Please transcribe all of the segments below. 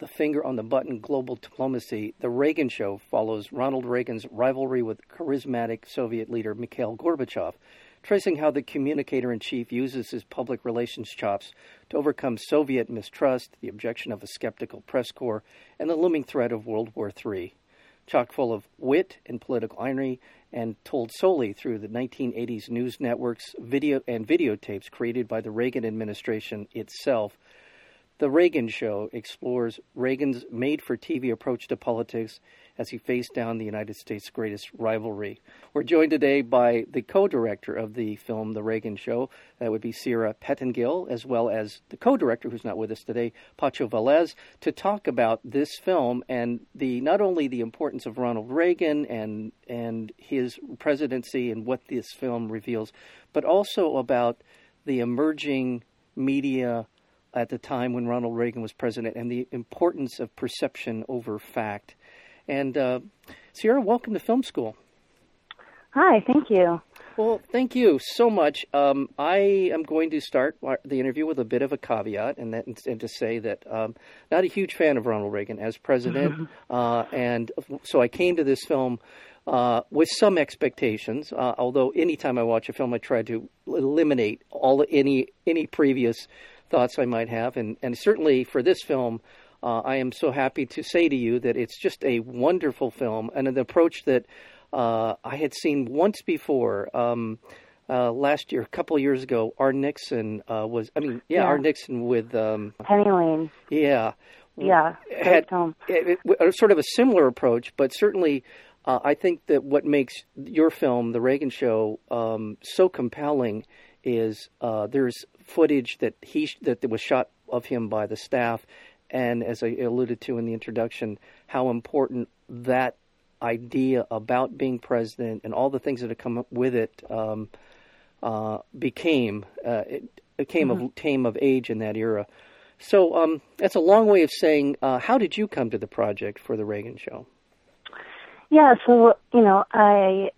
the finger on the button global diplomacy, The Reagan Show follows Ronald Reagan's rivalry with charismatic Soviet leader Mikhail Gorbachev, tracing how the communicator in chief uses his public relations chops to overcome Soviet mistrust, the objection of a skeptical press corps, and the looming threat of World War III. Chock full of wit and political irony, and told solely through the 1980s news networks, video and videotapes created by the Reagan administration itself the Reagan Show explores Reagan's made for TV approach to politics as he faced down the United States' greatest rivalry. We're joined today by the co director of the film The Reagan Show, that would be Sierra Pettengill, as well as the co director, who's not with us today, Pacho Velez, to talk about this film and the not only the importance of Ronald Reagan and, and his presidency and what this film reveals, but also about the emerging media at the time when Ronald Reagan was president and the importance of perception over fact. And uh, Sierra, welcome to film school. Hi, thank you. Well, thank you so much. Um, I am going to start the interview with a bit of a caveat, and, that, and to say that um, not a huge fan of Ronald Reagan as president, uh, and so I came to this film uh, with some expectations. Uh, although anytime I watch a film, I try to eliminate all any any previous thoughts I might have. And, and certainly for this film, uh, I am so happy to say to you that it's just a wonderful film and an approach that uh, I had seen once before. Um, uh, last year, a couple of years ago, Our Nixon uh, was, I mean, yeah, yeah. Our Nixon with. Um, Penny Lane. Yeah. Yeah. Had it, it, sort of a similar approach, but certainly. Uh, I think that what makes your film, The Reagan Show, um, so compelling is uh, there's footage that he that was shot of him by the staff, and as I alluded to in the introduction, how important that idea about being president and all the things that have come up with it um, uh, became. Uh, it, it came mm-hmm. of came of age in that era. So um, that's a long way of saying, uh, how did you come to the project for the Reagan Show? Yeah, so you know, I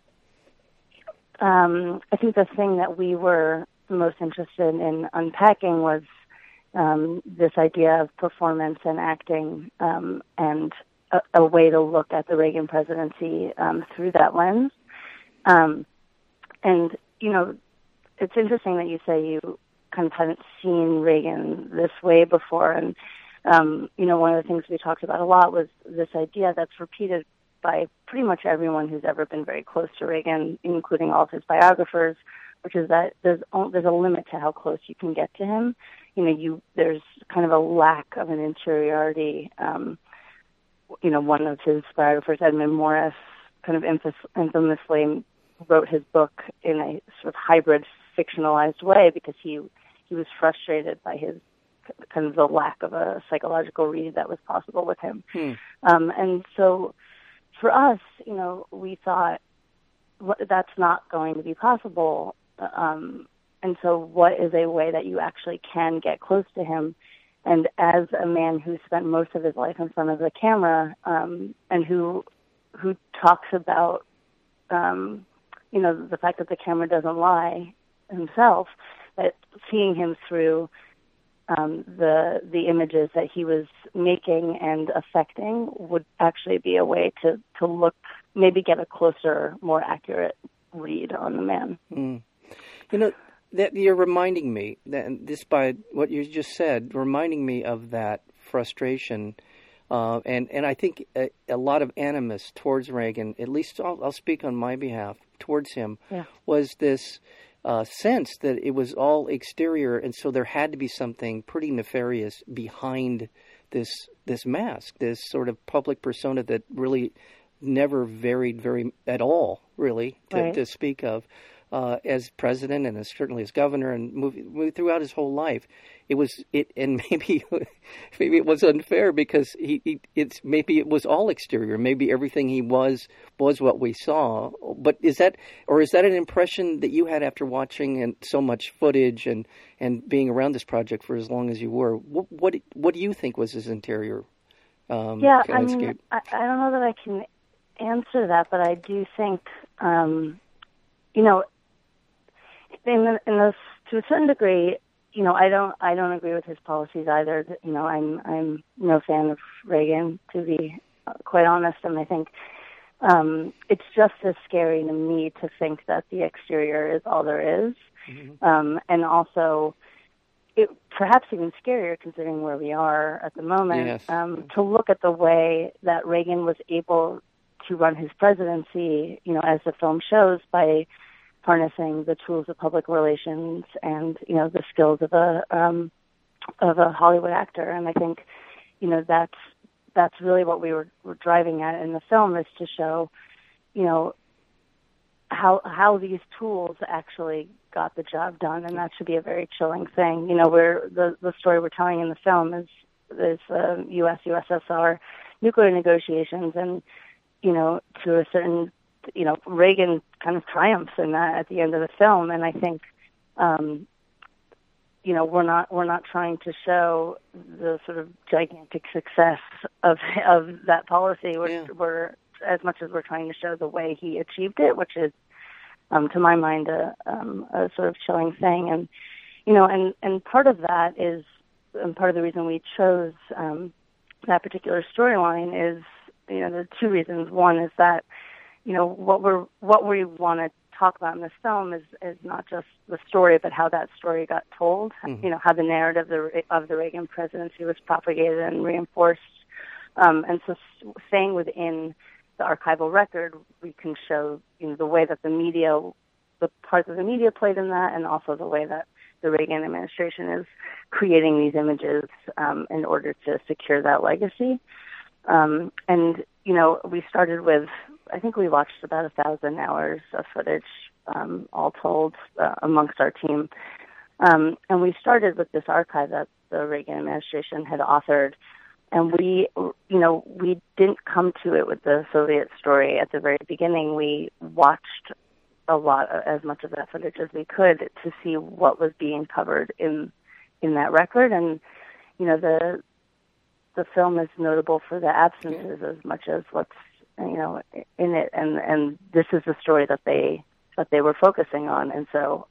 um, I think the thing that we were most interested in unpacking was um, this idea of performance and acting um, and a, a, way to look at the Reagan presidency um, through that lens. Um, and, you know, it's interesting that you say you kind of hadn't seen Reagan this way before. And, um, you know, one of the things we talked about a lot was this idea that's repeated by pretty much everyone who's ever been very close to Reagan, including all of his biographers, which is that there's there's a limit to how close you can get to him. You know, you there's kind of a lack of an interiority. Um, you know, one of his biographers, Edmund Morris, kind of infamously wrote his book in a sort of hybrid fictionalized way because he he was frustrated by his kind of the lack of a psychological read that was possible with him. Hmm. Um, and so for us, you know, we thought that's not going to be possible um, and so, what is a way that you actually can get close to him? And as a man who spent most of his life in front of the camera, um, and who who talks about, um, you know, the fact that the camera doesn't lie himself, that seeing him through um, the the images that he was making and affecting would actually be a way to to look maybe get a closer, more accurate read on the man. Mm. You know, that you're reminding me that this by what you just said, reminding me of that frustration, uh, and and I think a, a, lot of animus towards Reagan, at least I'll, I'll speak on my behalf towards him, yeah. was this uh, sense that it was all exterior, and so there had to be something pretty nefarious behind this this mask, this sort of public persona that really never varied very at all, really to, right. to speak of. Uh, as president and as certainly as governor and moving, throughout his whole life. It was it, and maybe maybe it was unfair because he, he, it's maybe it was all exterior. Maybe everything he was was what we saw. But is that or is that an impression that you had after watching and so much footage and and being around this project for as long as you were? What what, what do you think was his interior? Um, yeah, I mean, I, I don't know that I can answer that, but I do think, um, you know, in, the, in this, to a certain degree, you know, I don't, I don't agree with his policies either. You know, I'm, I'm no fan of Reagan, to be quite honest, and I think um, it's just as scary to me to think that the exterior is all there is. Mm-hmm. Um, and also, it perhaps even scarier considering where we are at the moment. Yes. Um, to look at the way that Reagan was able to run his presidency, you know, as the film shows, by harnessing the tools of public relations and you know the skills of a um, of a Hollywood actor. And I think you know that's that's really what we were, were driving at in the film is to show you know how how these tools actually got the job done, and that should be a very chilling thing. You know, where the the story we're telling in the film is is uh, U.S. USSR nuclear negotiations, and you know, to a certain you know, Reagan kind of triumphs in that at the end of the film, and I think, um, you know, we're not we're not trying to show the sort of gigantic success of of that policy. We're, yeah. we're as much as we're trying to show the way he achieved it, which is, um, to my mind, a, um, a sort of chilling thing. And you know, and and part of that is, and part of the reason we chose um, that particular storyline is, you know, the two reasons. One is that you know what we're what we want to talk about in this film is is not just the story, but how that story got told. Mm-hmm. You know how the narrative of the, of the Reagan presidency was propagated and reinforced. Um, and so, staying within the archival record, we can show you know the way that the media, the parts of the media played in that, and also the way that the Reagan administration is creating these images um, in order to secure that legacy. Um, and you know, we started with I think we watched about a thousand hours of footage, um, all told, uh, amongst our team. Um, and we started with this archive that the Reagan administration had authored. And we, you know, we didn't come to it with the Soviet story at the very beginning. We watched a lot, as much of that footage as we could to see what was being covered in in that record. And you know, the the film is notable for the absences as much as what's you know in it and and this is the story that they that they were focusing on. And so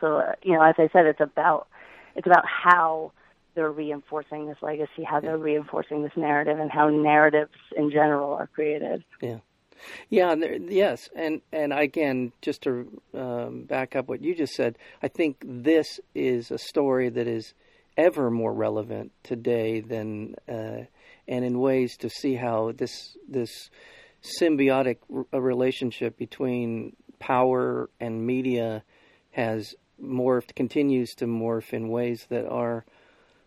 so uh, you know as i said it's about it's about how they're reinforcing this legacy how they're reinforcing this narrative and how narratives in general are created. Yeah. Yeah, there, yes, and and again, just to um, back up what you just said, I think this is a story that is ever more relevant today than uh, and in ways to see how this this symbiotic r- relationship between power and media has morphed, continues to morph in ways that are.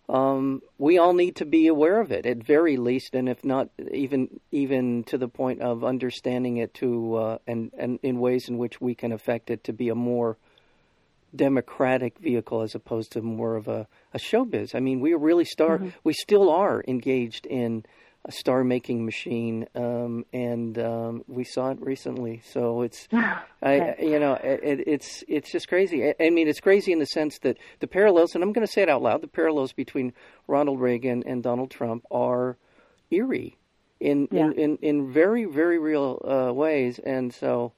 Um, we all need to be aware of it at very least, and if not even even to the point of understanding it to uh, and and in ways in which we can affect it to be a more democratic vehicle as opposed to more of a, a showbiz. I mean, we really star, mm-hmm. we still are engaged in a star making machine, um, and um, we saw it recently. So it's, I, you know, it, it's it's just crazy. I, I, mean, it's crazy in the sense that the parallels, and I'm going to say it out loud, the parallels between Ronald Reagan and Donald Trump are eerie in yeah. in, in, in very very real uh, ways, and so.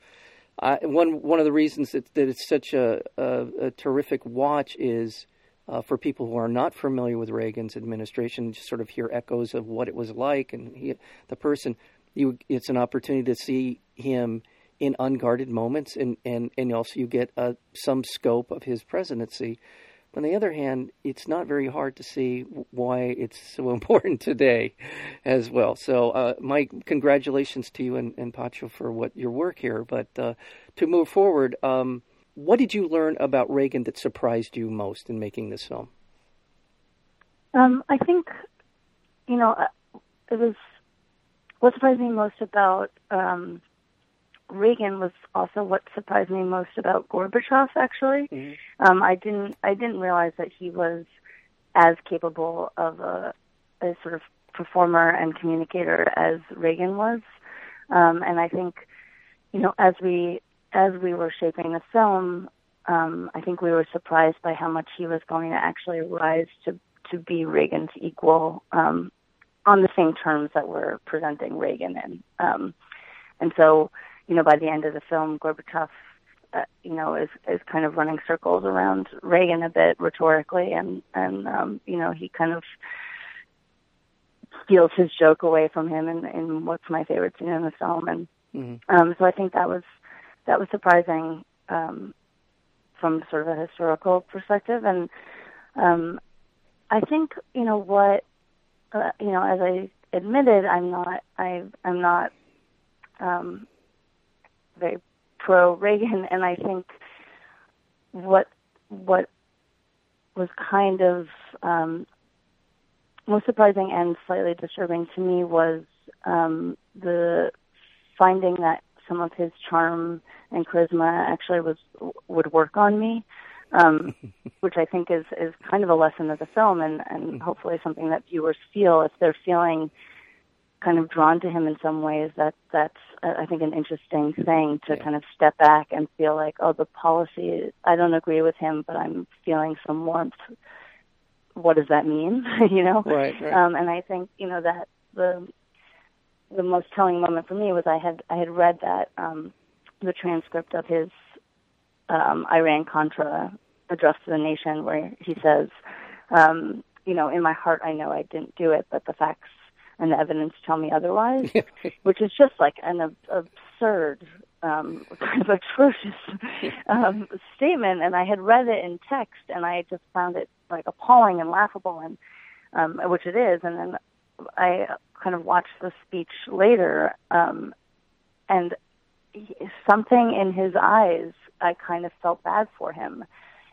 I, one one of the reasons that, that it's such a, a, a terrific watch is uh, for people who are not familiar with Reagan's administration, just sort of hear echoes of what it was like, and he, the person, you, it's an opportunity to see him in unguarded moments, and and and also you get uh, some scope of his presidency. On the other hand, it's not very hard to see why it's so important today as well. So, uh, my congratulations to you and, and Pacho for what your work here. But uh, to move forward, um, what did you learn about Reagan that surprised you most in making this film? Um, I think, you know, uh, it was what surprised me most about um, Reagan was also what surprised me most about Gorbachev. Actually, Mm-hmm. um, I didn't I didn't realize that he was as capable of a, a sort of performer and communicator as Reagan was. Um, and I think, you know, as we as we were shaping the film, um, I think we were surprised by how much he was going to actually rise to to be Reagan's equal um, on the same terms that we're presenting Reagan in. Um, and so, you know, by the end of the film, Gorbachev, uh, you know, is is kind of running circles around Reagan a bit rhetorically, and and um, you know, he kind of steals his joke away from him in, in what's my favorite scene in the film, and Mm-hmm. um, so I think that was that was surprising um, from sort of a historical perspective, and um, I think you know what uh, you know as I admitted, I'm not I I'm not um, very pro Reagan, and I think what what was kind of um, most surprising and slightly disturbing to me was um, the finding that some of his charm and charisma actually was would work on me, um, which I think is is kind of a lesson of the film, and and hopefully something that viewers feel if they're feeling kind of drawn to him in some ways. That that's uh, I think an interesting thing to Yeah. kind of step back and feel like, oh, the policy I don't agree with him, but I'm feeling some warmth. What does that mean? you know, Right, right. um, and I think you know that the the most telling moment for me was I had I had read that um, the transcript of his um, Iran Contra address to the nation, where he says, um, you know, in my heart I know I didn't do it, but the facts and the evidence tell me otherwise, which is just like an ab- absurd, um, kind of atrocious um, statement. And I had read it in text, and I just found it like appalling and laughable, and um, which it is. And then I kind of watched the speech later, um, and he- something in his eyes, I kind of felt bad for him.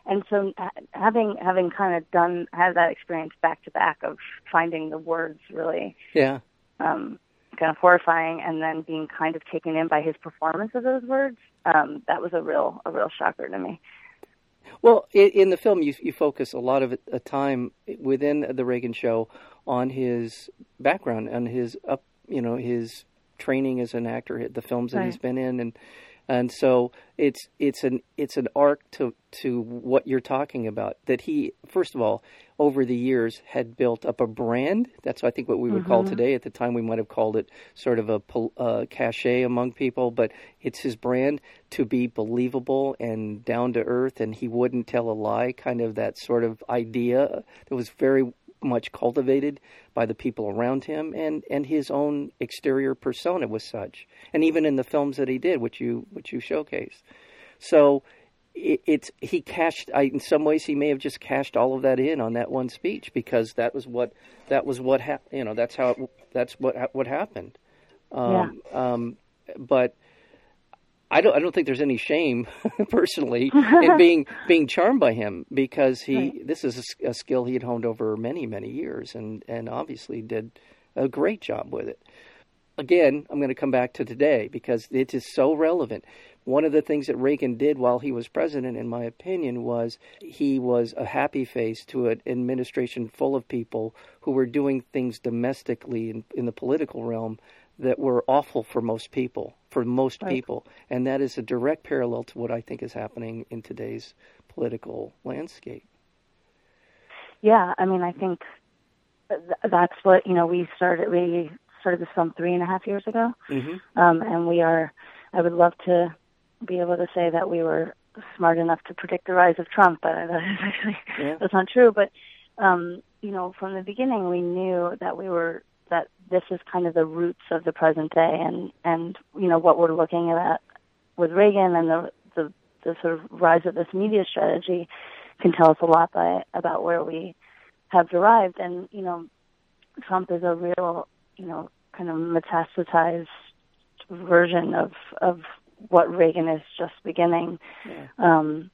And so, having having kind of done had that experience back to back of finding the words really yeah. um, kind of horrifying, and then being kind of taken in by his performance of those words, um, that was a real a real shocker to me. Well, in, in the film, you you focus a lot of a time within the Reagan show on his background, and his up, you know, his training as an actor, the films that Right. he's been in, and and so it's it's an it's an arc to to what you're talking about. That he, first of all, over the years had built up a brand. That's I think what we would call today. At the time, we might have called it sort of a uh, cachet among people, but it's his brand to be believable and down to earth, and he wouldn't tell a lie. Kind of that sort of idea that was very much cultivated by the people around him, and and his own exterior persona was such, and even in the films that he did, which you which you showcased. So it, it's he cashed. I, in some ways, he may have just cashed all of that in on that one speech because that was what that was what hap- you know. That's how it, that's what ha- what happened. Um, um, but I don't I don't think there's any shame personally in being being charmed by him because he Right. this is a skill he had honed over many many years and and obviously did a great job with it. Again, I'm going to come back to today because it is so relevant. One of the things that Reagan did while he was president, in my opinion, was he was a happy face to an administration full of people who were doing things domestically in, in the political realm that were awful for most people, for most Right. people. And that is a direct parallel to what I think is happening in today's political landscape. Yeah, I mean, I think th- that's what you know. We started we started this film three and a half years ago, hmm um, and we are. I would love to be able to say that we were smart enough to predict the rise of Trump, but that is actually Yeah. that's not true. But um, you know, from the beginning, we knew that we were that this is kind of the roots of the present day, and and you know what we're looking at with Reagan and the the, the sort of rise of this media strategy can tell us a lot by about where we have derived. And you know, Trump is a real you know kind of metastasized version of of what Reagan is just beginning. Yeah. Um,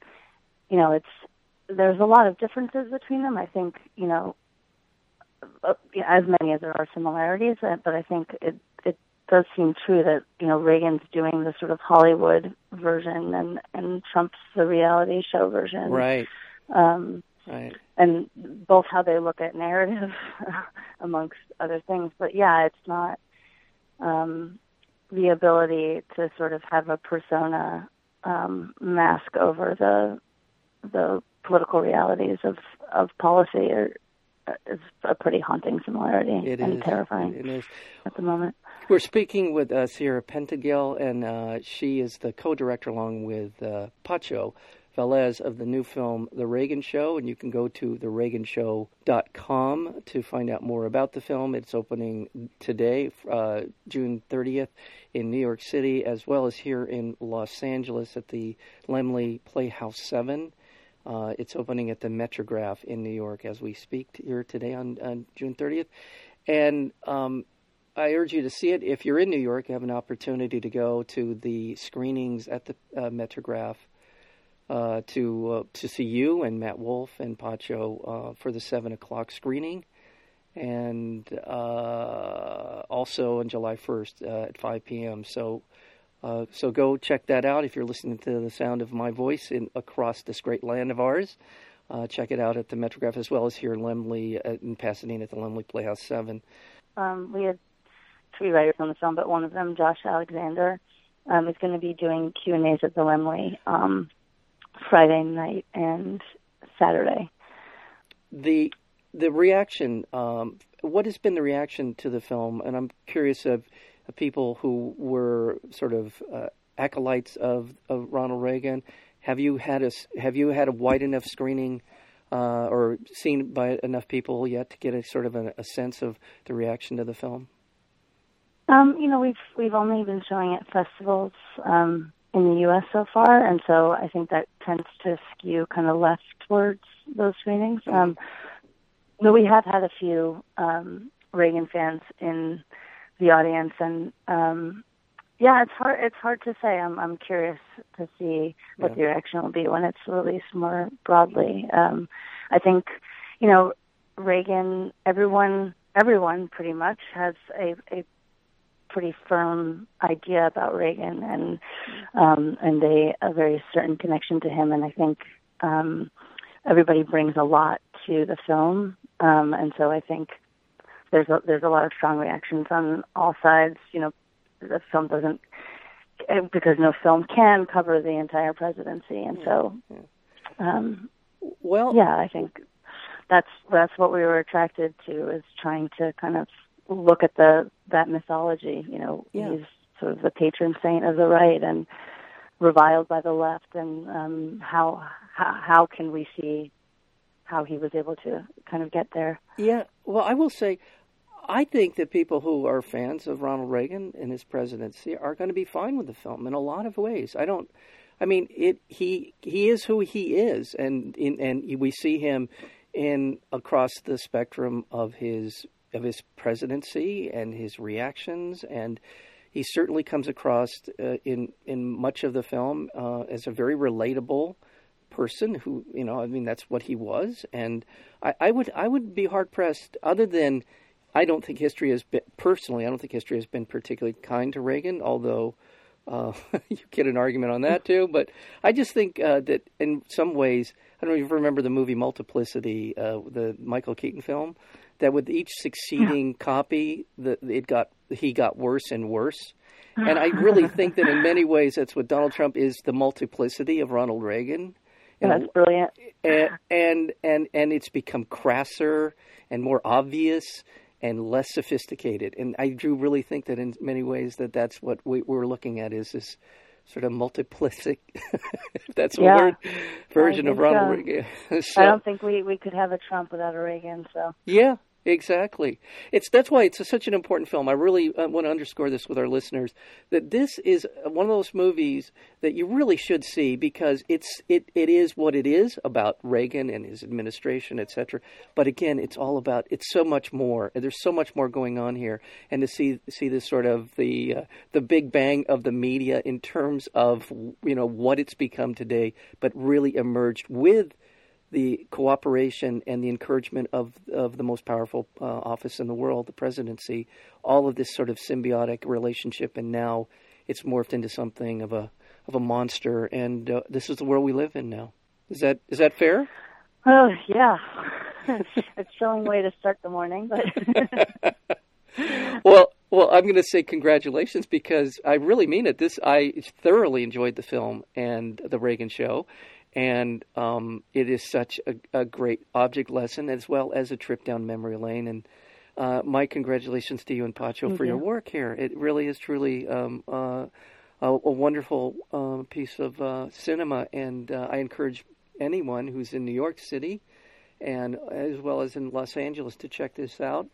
you know, it's there's a lot of differences between them. I think you know, as many as there are similarities, uh, but I think it it does seem true that you know Reagan's doing the sort of Hollywood version and and Trump's the reality show version. Right. Um, right. And both how they look at narrative, amongst other things. But yeah, it's not um, the ability to sort of have a persona um, mask over the the political realities of of policy or is a pretty haunting similarity it and is. terrifying It is. at the moment. We're speaking with uh, Sierra Pettengill, and uh, she is the co-director along with uh, Pacho Velez of the new film The Reagan Show, and you can go to thereaganshow.com to find out more about the film. It's opening today, uh, June 30th, in New York City, as well as here in Los Angeles at the Laemmle Playhouse 7. Uh, it's opening at the Metrograph in New York as we speak here today on, on June 30th. And um, I urge you to see it. If you're in New York, you have an opportunity to go to the screenings at the uh, Metrograph uh, to uh, to see you and Matt Wolf and Pacho uh, for the seven o'clock screening, and uh, also on July 1st uh, at 5 p.m. So. So go check that out if you're listening to the sound of my voice in across this great land of ours. check it out at the Metrograph as well as here in Laemmle in Pasadena at the Laemmle Playhouse Seven. Um, we had three writers on the film, but one of them, Josh Alexander, um, is going to be doing Q and A's at the Laemmle um, Friday night and Saturday. The the reaction. Um, what has been the reaction to the film? And I'm curious of people who were sort of uh, acolytes of, of Ronald Reagan. Have you had a Have you had a wide enough screening? Uh, or seen by enough people yet to get a sort of a, a sense of the reaction to the film? Um, you know, we've we've only been showing at festivals um, in the U.S. so far, and so I think that tends to skew kind of left towards those screenings. Um, but we have had a few um, Reagan fans in the audience, and um, yeah, it's hard. It's hard to say. I'm I'm curious to see what Yeah. the reaction will be when it's released more broadly. Um, I think, you know, Reagan. Everyone, everyone, pretty much has a a pretty firm idea about Reagan and um, and a, a very certain connection to him. And I think um, everybody brings a lot to the film, um, and so I think there's a, there's a lot of strong reactions on all sides. You know, the film doesn't eh, because no film can cover the entire presidency, and so um, Well, yeah, I think that's that's what we were attracted to is trying to kind of look at the that mythology. You know, Yeah. he's sort of the patron saint of the right and reviled by the left, and um, how how how can we see how he was able to kind of get there? Yeah, well, I will say, I think that people who are fans of Ronald Reagan and his presidency are going to be fine with the film in a lot of ways. I don't. I mean, it. He he is who he is, and in, and we see him in across the spectrum of his of his presidency and his reactions, and he certainly comes across uh, in in much of the film uh, as a very relatable person who you know I mean that's what he was and I, I would I would be hard pressed other than I don't think history has been personally I don't think history has been particularly kind to Reagan although uh, you get an argument on that too. But I just think uh, that in some ways I don't know if you remember the movie Multiplicity uh, the Michael Keaton film that with each succeeding copy the it got he got worse and worse. And I really think that in many ways that's what Donald Trump is the multiplicity of Ronald Reagan. And that's brilliant. and and and and it's become crasser and more obvious and less sophisticated. And I do really think that in many ways that that's what we, we're looking at is this sort of multiplicity, if that's a Yeah. word, version of Ronald um, so. Reagan. So, I don't think we we could have a Trump without a Reagan. So yeah, exactly. It's that's why it's a, such an important film. I really uh, want to underscore this with our listeners that this is one of those movies that you really should see because it's it it is what it is about Reagan and his administration, etc. But again, it's all about it's so much more. There's so much more going on here, and to see see this sort of the uh, the big bang of the media in terms of you know what it's become today, but really emerged with the cooperation and the encouragement of of the most powerful uh, office in the world, the presidency, all of this sort of symbiotic relationship, and now it's morphed into something of a of a monster, and uh, this is the world we live in now. Is that is that fair? Oh yeah, it's a chilling way to start the morning, but. well, well, I'm going to say congratulations because I really mean it. This I thoroughly enjoyed the film and the Reagan show, and um, it is such a, a, great object lesson as well as a trip down memory lane. And uh, my congratulations to you and Pacho for your work here. It really is truly um, uh, a, a, wonderful uh, piece of uh, cinema, and uh, I encourage anyone who's in New York City and as well as in Los Angeles to check this out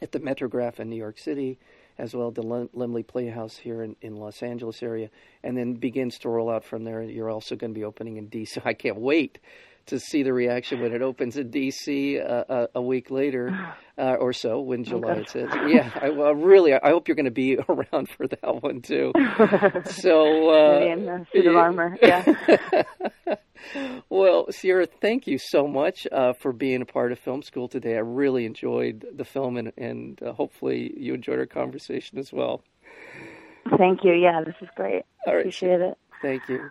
at the Metrograph in New York City as well the Laemmle Playhouse here in, in Los Angeles area, and then begins to roll out from there. You're also going to be opening in D.C. I can't wait to see the reaction when it opens in D.C. Uh, a, uh, a, week later uh, or so, when July okay. it. Yeah, I well, really, I hope you're going to be around for that one too. so, uh, in the suit of armor, yeah. well, Sierra, thank you so much uh, for being a part of Film School today. I really enjoyed the film, and, and uh, hopefully you enjoyed our conversation as well. Thank you. Yeah, this is great. All right. Appreciate it. Thank you.